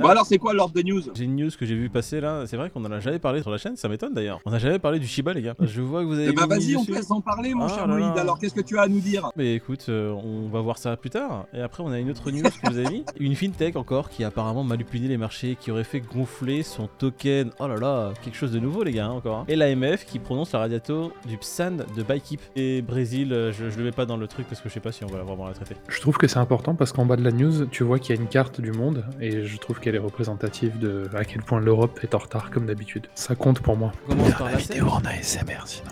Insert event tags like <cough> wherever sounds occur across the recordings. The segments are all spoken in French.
Bon alors c'est quoi l'ordre de news? J'ai une news que j'ai vu passer là, c'est vrai qu'on en a jamais parlé sur la chaîne, ça m'étonne d'ailleurs. On n'a jamais parlé du Shiba les gars. Je vois que vous avez... Eh bah vas-y on te laisse en parler mon Ah cher Moïd, alors qu'est-ce que tu as à nous dire? Mais écoute, euh, on va voir ça plus tard. Et après, on a une autre news que vous avez mis. Une fintech encore qui a apparemment manipulé les marchés, qui aurait fait gonfler son token. Oh là là, quelque chose de nouveau, les gars, hein, encore. hein. Et l'AMF qui prononce la radiato du PSAN de Bikeep. Et Brésil, euh, je, je le mets pas dans le truc parce que je sais pas si on va vraiment la traiter. Je trouve que c'est important parce qu'en bas de la news, tu vois qu'il y a une carte du monde et je trouve qu'elle est représentative de à quel point l'Europe est en retard comme d'habitude. Ça compte pour moi. On commence par la scène. en ASMR sinon.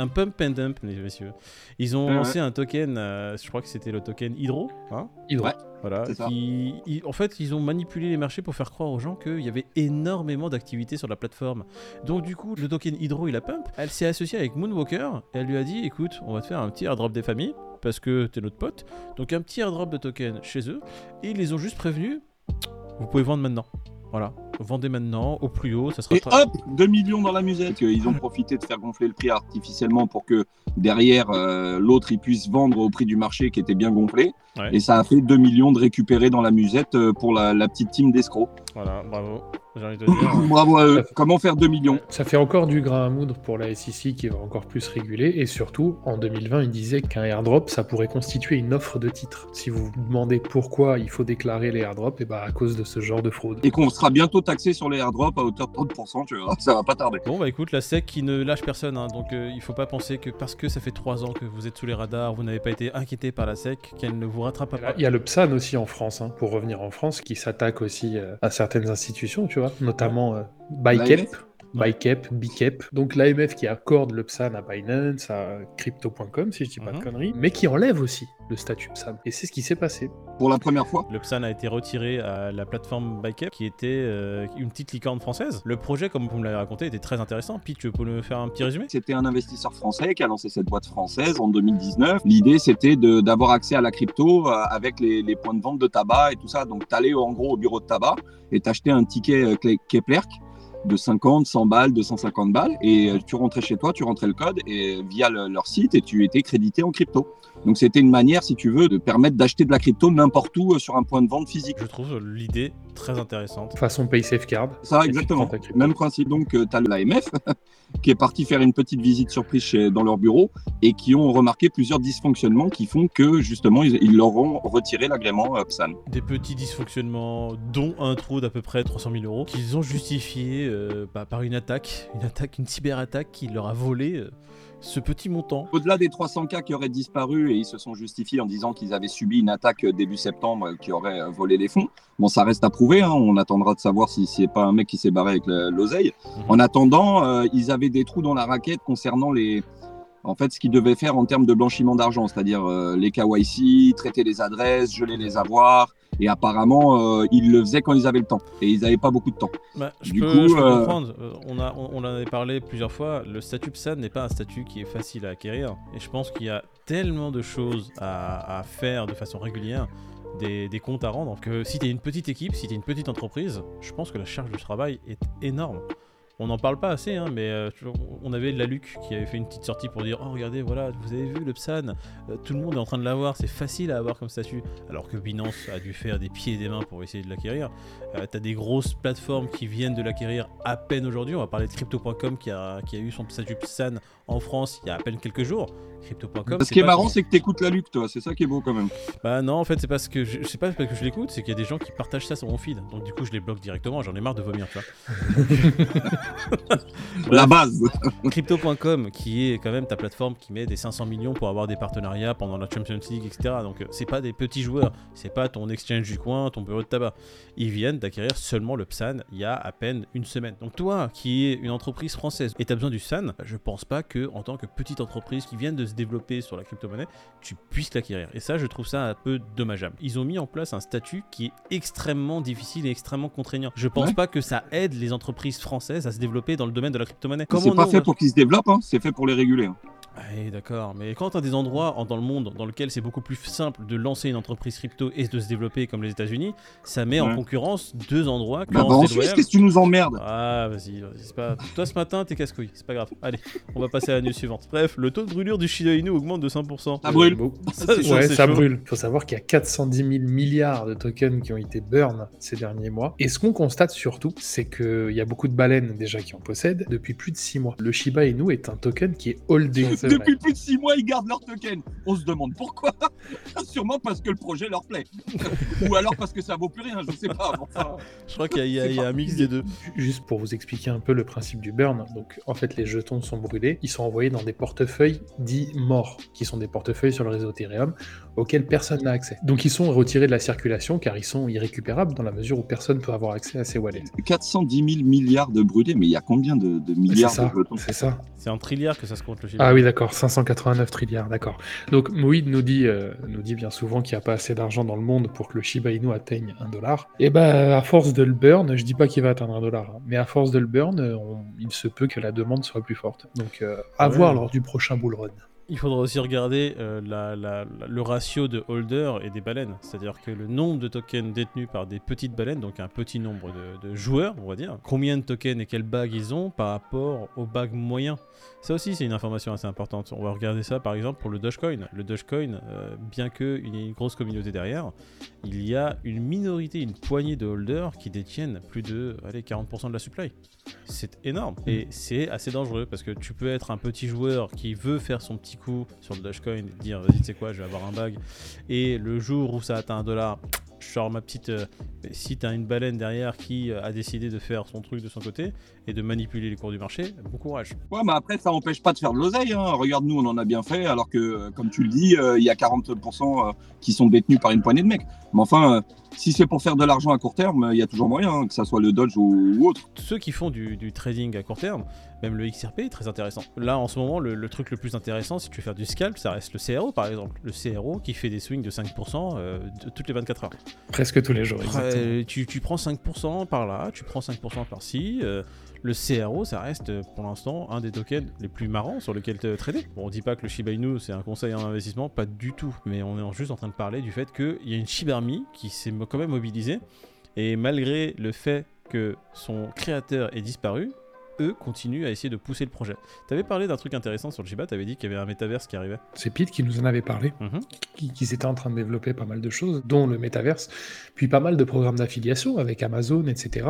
Un pump and dump, mes messieurs. Ils ont Ouais, lancé un token, euh, je crois que c'était le token Hydro, hein Hydro. Ouais. Voilà, qui, ils- en fait, ils ont manipulé les marchés pour faire croire aux gens qu'il y avait énormément d'activités sur la plateforme. Donc, du coup, le token Hydro et la pump, elle s'est associée avec Moonwalker et elle lui a dit écoute, on va te faire un petit airdrop des familles parce que t'es notre pote. Donc, un petit airdrop de token chez eux et ils les ont juste prévenus vous pouvez vendre maintenant. Voilà, vendez maintenant au plus haut, ça sera Et hop 2 millions dans la musette Ils ont profité de faire gonfler le prix artificiellement pour que derrière euh, l'autre il puisse vendre au prix du marché qui était bien gonflé. Ouais. Et ça a fait 2 millions de récupérés dans la musette euh, pour la, la petite team d'escrocs. Voilà, bravo. J'ai envie de te dire. <laughs> Bravo à eux. Comment faire 2 millions Ça fait encore du grain à moudre pour la SEC qui va encore plus réguler et surtout en 2020 il disait qu'un airdrop ça pourrait constituer une offre de titre. Si vous vous demandez pourquoi il faut déclarer les airdrops, et bah à cause de ce genre de fraude. Et qu'on sera bientôt taxé sur les airdrops à hauteur de 30%, tu vois. <laughs> Ça va pas tarder. Bon bah écoute, la SEC qui ne lâche personne, hein, donc euh, il faut pas penser que parce que ça fait 3 ans que vous êtes sous les radars, vous n'avez pas été inquiété par la SEC, qu'elle ne vous rattrape pas. Il y a le PSAN aussi en France, hein, pour revenir en France, qui s'attaque aussi euh, à certaines institutions, tu vois, notamment euh, Bicep, Bicep. Donc l'AMF qui accorde le PSAN à Binance, à crypto.com, si je dis pas Mhm. de conneries, mais qui enlève aussi le statut PSAN. Et c'est ce qui s'est passé. Pour la première fois. Le PSAN a été retiré à la plateforme Bikeup, qui était euh, une petite licorne française. Le projet, comme vous me l'avez raconté, était très intéressant. Pete, tu peux me faire un petit résumé? C'était un investisseur français qui a lancé cette boîte française en 2019. L'idée, c'était de- d'avoir accès à la crypto euh, avec les, les points de vente de tabac et tout ça. Donc, tu allais en gros au bureau de tabac et t'achetais un ticket euh, Keplerk de 50, 100 balles, 250 balles et euh, tu rentrais chez toi, tu rentrais le code et via le- leur site et tu étais crédité en crypto. Donc, c'était une manière, si tu veux, de permettre d'acheter de la crypto n'importe où euh, sur un point de vente physique. Je trouve l'idée très intéressante. Façon Pay Safeguard. Ça, exactement. Même principe. Donc, tu as l'AMF <laughs> qui est parti faire une petite visite surprise chez, dans leur bureau et qui ont remarqué plusieurs dysfonctionnements qui font que, justement, ils, ils leur ont retiré l'agrément euh, PSAN. Des petits dysfonctionnements, dont un trou d'à peu près 300 000 euros, qu'ils ont justifié euh, bah, par une attaque, une attaque, une cyberattaque qui leur a volé euh, ce petit montant. Au-delà des 300 cas qui auraient disparu et ils se sont justifiés en disant qu'ils avaient subi une attaque début septembre qui aurait volé les fonds. Bon, ça reste à prouver. hein. On attendra de savoir si c'est pas un mec qui s'est barré avec le- l'oseille. Mhm. En attendant, euh, ils avaient des trous dans la raquette concernant les. En fait, ce qu'ils devaient faire en termes de blanchiment d'argent, c'est-à-dire euh, les KYC, traiter les adresses, geler les avoirs. Et apparemment, euh, ils le faisaient quand ils avaient le temps. Et ils n'avaient pas beaucoup de temps. Bah, je Du peux, coup, je peux euh, comprendre. On, a, on, on en avait parlé plusieurs fois. Le statut PSAN n'est pas un statut qui est facile à acquérir. Et je pense qu'il y a tellement de choses à, à faire de façon régulière, des, des comptes à rendre, que si tu es une petite équipe, si tu es une petite entreprise, je pense que la charge de travail est énorme. On n'en parle pas assez, hein, mais euh, on avait la Luc qui avait fait une petite sortie pour dire Oh, regardez, voilà, vous avez vu le PSAN, euh, tout le monde est en train de l'avoir, c'est facile à avoir comme statut. Alors que Binance a dû faire des pieds et des mains pour essayer de l'acquérir. Euh, T'as des grosses plateformes qui viennent de l'acquérir à peine aujourd'hui. On va parler de Crypto.com qui a, qui a eu son statut PSAN en France il y a à peine quelques jours. Crypto.com. Ce qui est marrant, c'est que tu écoutes la Luc, toi. C'est ça qui est beau quand même. Bah non, en fait, c'est parce que je, c'est pas parce que je l'écoute, c'est qu'il y a des gens qui partagent ça sur mon feed. Donc du coup, je les bloque directement. J'en ai marre de vomir, tu vois. <laughs> La base. Crypto.com, qui est quand même ta plateforme qui met des 500 millions pour avoir des partenariats pendant la Champions League, etc. Donc euh, c'est pas des petits joueurs, c'est pas ton exchange du coin, ton bureau de tabac. Ils viennent d'acquérir seulement le PSAN il y a à peine une semaine. Donc toi, qui es une entreprise française et tu as besoin du PSAN, je pense pas que en tant que petite entreprise qui vient de se développer sur la crypto-monnaie, tu puisses l'acquérir. Et ça, je trouve ça un peu dommageable. Ils ont mis en place un statut qui est extrêmement difficile et extrêmement contraignant. Je pense Ouais. pas que ça aide les entreprises françaises à se développer dans le domaine de la crypto-monnaie. C'est pas nous, fait on- pour qu'ils se développent, hein. c'est fait pour les réguler. hein. Ouais, d'accord. Mais quand t'as des endroits en- dans le monde dans lesquels c'est beaucoup plus simple de lancer une entreprise crypto et de se développer comme les États-Unis, ça met en concurrence deux endroits. Bah, quand bah, en Suisse, qu'est-ce que tu nous emmerdes? Ah, vas-y, vas-y, c'est pas. Toi ce matin, t'es casse-couille, c'est pas grave. Allez, on va passer à la news suivante. Bref, le taux de brûlure du Shiba Inu augmente de 5%. Ça brûle. Ça, chaud, ouais, ça chaud. brûle. Il faut savoir qu'il y a 410 000 milliards de tokens qui ont été burn ces derniers mois. Et ce qu'on constate surtout, c'est qu'il y a beaucoup de baleines déjà qui en possèdent depuis plus de 6 mois. Le Shiba Inu est un token qui est holdé. <laughs> Depuis plus de 6 mois, ils gardent leur token. On se demande pourquoi. <laughs> Sûrement parce que le projet leur plaît. <laughs> Ou alors parce que ça vaut plus rien, je sais pas. Enfin, Je crois qu'il y a, y y un mix des deux. Juste pour vous expliquer un peu le principe du burn, donc en fait les jetons sont brûlés, ils sont envoyés dans des portefeuilles dits morts, qui sont des portefeuilles sur le réseau Ethereum auxquels personne n'a accès. Donc ils sont retirés de la circulation car ils sont irrécupérables dans la mesure où personne peut avoir accès à ces wallets. 410 000 milliards de brûlés, mais il y a combien de, de milliards de jetons? c'est ça. C'est en trilliard que ça se compte le Shiba. Ah oui, d'accord, 589 trilliards, d'accord. Donc Moïd nous dit, euh, nous dit bien souvent qu'il n'y a pas assez d'argent dans le monde pour que le Shiba Inu atteigne un dollar. Et ben, à force de le burn, je dis pas qu'il va atteindre un dollar, hein, mais à force de le burn, euh, on- il se peut que la demande soit plus forte. Donc euh, à Ouais. voir lors du prochain bull run. Il faudra aussi regarder euh, la- la- la- le ratio de holders et des baleines. C'est-à-dire que le nombre de tokens détenus par des petites baleines, donc un petit nombre de, de joueurs, on va dire, combien de tokens et quelles bagues ils ont par rapport aux bagues moyens. Ça aussi, c'est une information assez importante. On va regarder ça par exemple pour le Dogecoin. Le Dogecoin, euh, bien qu'il y ait une grosse communauté derrière, il y a une minorité, une poignée de holders qui détiennent plus de allez, 40% de la supply. C'est énorme et c'est assez dangereux parce que tu peux être un petit joueur qui veut faire son petit coup sur le Dogecoin dire vas-y tu sais quoi je vais avoir un bag et le jour où ça atteint un dollar je sors ma petite euh, si t'as une baleine derrière qui euh, a décidé de faire son truc de son côté et de manipuler les cours du marché bon courage Ouais, mais après, ça n'empêche pas de faire de l'oseille. Hein. Regarde, nous, on en a bien fait, alors que, euh, comme tu le dis, euh, il y a 40% euh, qui sont détenus par une poignée de mecs. Mais enfin, si c'est pour faire de l'argent à court terme, il y a toujours moyen, hein, que ça soit le Dodge ou, ou autre. ceux qui font du, du trading à court terme, même le XRP est très intéressant. Là, en ce moment, le, le truc le plus intéressant, si tu veux faire du scalp, ça reste le CRO par exemple. Le CRO qui fait des swings de 5% euh, de- toutes les 24 heures. Presque tous les jours, exactement. Euh, tu, tu prends 5% par là, tu prends 5% par-ci. euh, le CRO, ça reste pour l'instant un des tokens les plus marrants sur lesquels te trader. Bon, on dit pas que le Shiba Inu c'est un conseil en investissement, pas du tout. Mais on est juste en train de parler du fait qu'il y a une Shiba Army qui s'est quand même mobilisée. Et malgré le fait que son créateur ait disparu, eux continuent à essayer de pousser le projet. T'avais parlé d'un truc intéressant sur le Shiba, t'avais dit qu'il y avait un métaverse qui arrivait. C'est Pete qui nous en avait parlé, qui, qui s'était en train de développer pas mal de choses, dont le métaverse, puis pas mal de programmes d'affiliation avec Amazon, etc.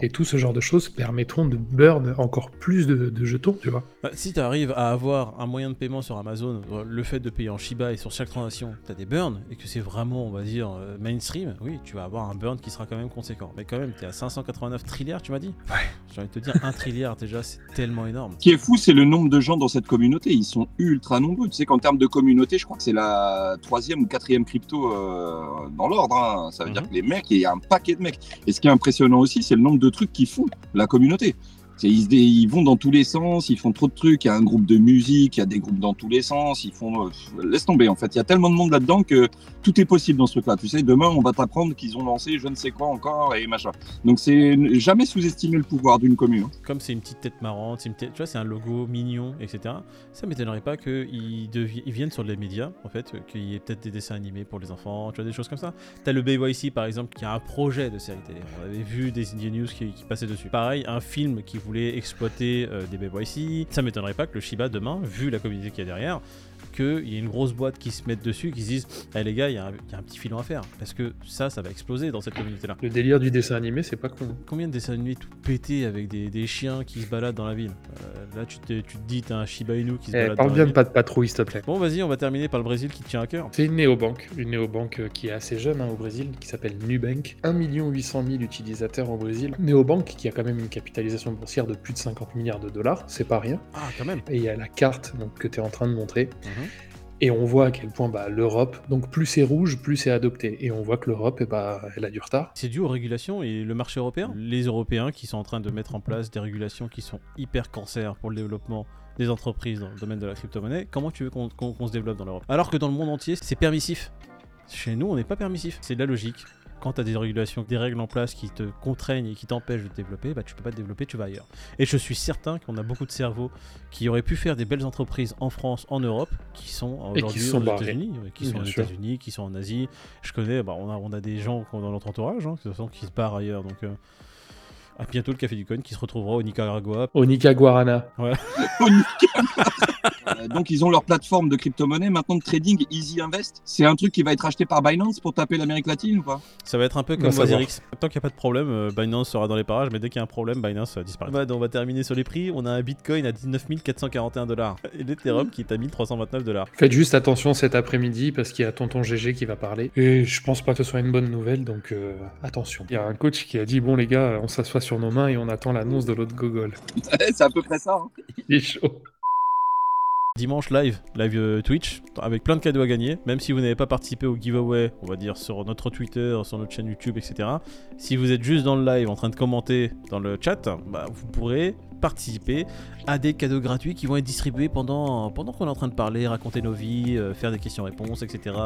Et tout ce genre de choses permettront de burn encore plus de, de jetons, tu vois. Bah, si tu arrives à avoir un moyen de paiement sur Amazon, euh, le fait de payer en Shiba et sur chaque transaction, tu as des burns et que c'est vraiment, on va dire, euh, mainstream, oui, tu vas avoir un burn qui sera quand même conséquent. Mais quand même, tu es à 589 trilliards, tu m'as dit? Ouais. J'ai envie de te dire, un trilliard déjà, c'est tellement énorme. Ce qui est fou, c'est le nombre de gens dans cette communauté. Ils sont ultra nombreux. Tu sais qu'en termes de communauté, je crois que c'est la troisième ou quatrième crypto euh, dans l'ordre. hein. Ça veut Mhm. dire que les mecs, il y a un paquet de mecs. Et ce qui est impressionnant aussi, c'est le nombre de trucs qu'ils font, la communauté. Ils, vont dans tous les sens, ils font trop de trucs. Il y a un groupe de musique, il y a des groupes dans tous les sens. Ils font. euh, laisse tomber, en fait. Il y a tellement de monde là-dedans que tout est possible dans ce truc-là. Tu sais, demain, on va t'apprendre qu'ils ont lancé je ne sais quoi encore et machin. Donc, c'est jamais sous-estimer le pouvoir d'une commune. hein. Comme c'est une petite tête marrante, tu vois, c'est un logo mignon, etc. Ça m'étonnerait pas qu'ils viennent sur les médias, en fait, qu'il y ait peut-être des dessins animés pour les enfants, tu vois, des choses comme ça. T'as le BYC, par exemple, qui a un projet de série télé. On avait vu des Indian News qui, qui passaient dessus. Pareil, un film qui voulait exploiter euh, des BYC. Ça m'étonnerait pas que le Shiba, demain, vu la communauté qu'il y a derrière, qu'il y ait une grosse boîte qui se mette dessus, qui se dise Eh les gars, il y, a un- il y a un petit filon à faire. Parce que ça, ça va exploser dans cette communauté-là. Le délire du dessin animé, c'est pas con. Combien de dessins animés tout pétés avec des, des chiens qui se baladent dans la ville Euh, Là, tu te, tu te dis, t'as un Shiba Inu qui se Eh, balade parle dans bien la de ville. pas de patrouille, s'il te plaît. Bon, vas-y, on va terminer par le Brésil qui te tient à cœur. C'est une néobanque, une néobanque euh, qui est assez jeune hein, au Brésil, qui s'appelle Nubank. 1 800 000 utilisateurs au Brésil. Néobanque qui a quand même une capitalisation boursière de plus de 50 milliards de dollars, c'est pas rien. Ah, quand même. Et il y a la carte donc, que tu es en train de montrer. Mhm. Et on voit à quel point bah, l'Europe, donc plus c'est rouge, plus c'est adopté. Et on voit que l'Europe, eh bah, elle a du retard. C'est dû aux régulations et le marché européen. Les Européens qui sont en train de mettre en place des régulations qui sont hyper cancer pour le développement des entreprises dans le domaine de la crypto-monnaie. Comment tu veux qu'on se développe dans l'Europe? Alors que dans le monde entier, c'est permissif. Chez nous, on n'est pas permissif. C'est de la logique. Quand tu as des régulations, des règles en place qui te contraignent et qui t'empêchent de te développer, bah, tu peux pas te développer, tu vas ailleurs. Et je suis certain qu'on a beaucoup de cerveaux qui auraient pu faire des belles entreprises en France, en Europe, qui sont aujourd'hui aux. États-Unis, qui sont aux. États-Unis, qui sont en Asie. Je connais, bah, on, a, on a des gens dans notre entourage, hein, de toute façon, qui se barrent ailleurs. Donc, euh, à bientôt le Café du Coin qui se retrouvera au Nicaragua. Onika Guarana. Euh, donc ils ont leur plateforme de crypto-monnaie maintenant de trading Easy Invest. C'est un truc qui va être acheté par Binance pour taper l'Amérique latine ou pas? Ça va être un peu comme. Wazirix. Tant qu'il n'y a pas de problème, euh, Binance sera dans les parages, mais dès qu'il y a un problème, Binance euh, disparaît. Bah, donc, on va terminer sur les prix. On a un Bitcoin à 19 441 dollars et l'Ethereum qui est à 1329 dollars. Faites juste attention cet après-midi parce qu'il y a tonton GG qui va parler. Et je pense pas que ce soit une bonne nouvelle, donc euh, attention. Il y a un coach qui a dit Bon, les gars, on s'assoit sur nos mains et on attend l'annonce de l'autre gogol. <laughs> C'est à peu près ça. hein. Il est chaud. Dimanche live, live euh, Twitch, avec plein de cadeaux à gagner. Même si vous n'avez pas participé au giveaway, on va dire sur notre Twitter, sur notre chaîne YouTube, etc. Si vous êtes juste dans le live en train de commenter dans le chat, bah, vous pourrez participer à des cadeaux gratuits qui vont être distribués pendant, pendant qu'on est en train de parler, raconter nos vies, euh, faire des questions-réponses, etc.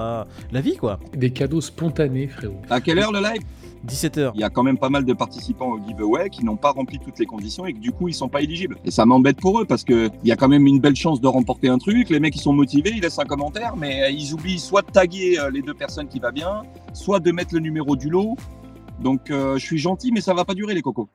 La vie quoi. Des cadeaux spontanés, frérot. À quelle heure le live? 17h. Il y a quand même pas mal de participants au giveaway qui n'ont pas rempli toutes les conditions et que du coup ils sont pas éligibles. Et ça m'embête pour eux parce que il y a quand même une belle chance de remporter un truc. Les mecs ils sont motivés, ils laissent un commentaire, mais euh, ils oublient soit de taguer euh, les deux personnes qui va bien, soit de mettre le numéro du lot. Donc euh, je suis gentil, mais ça va pas durer les cocos.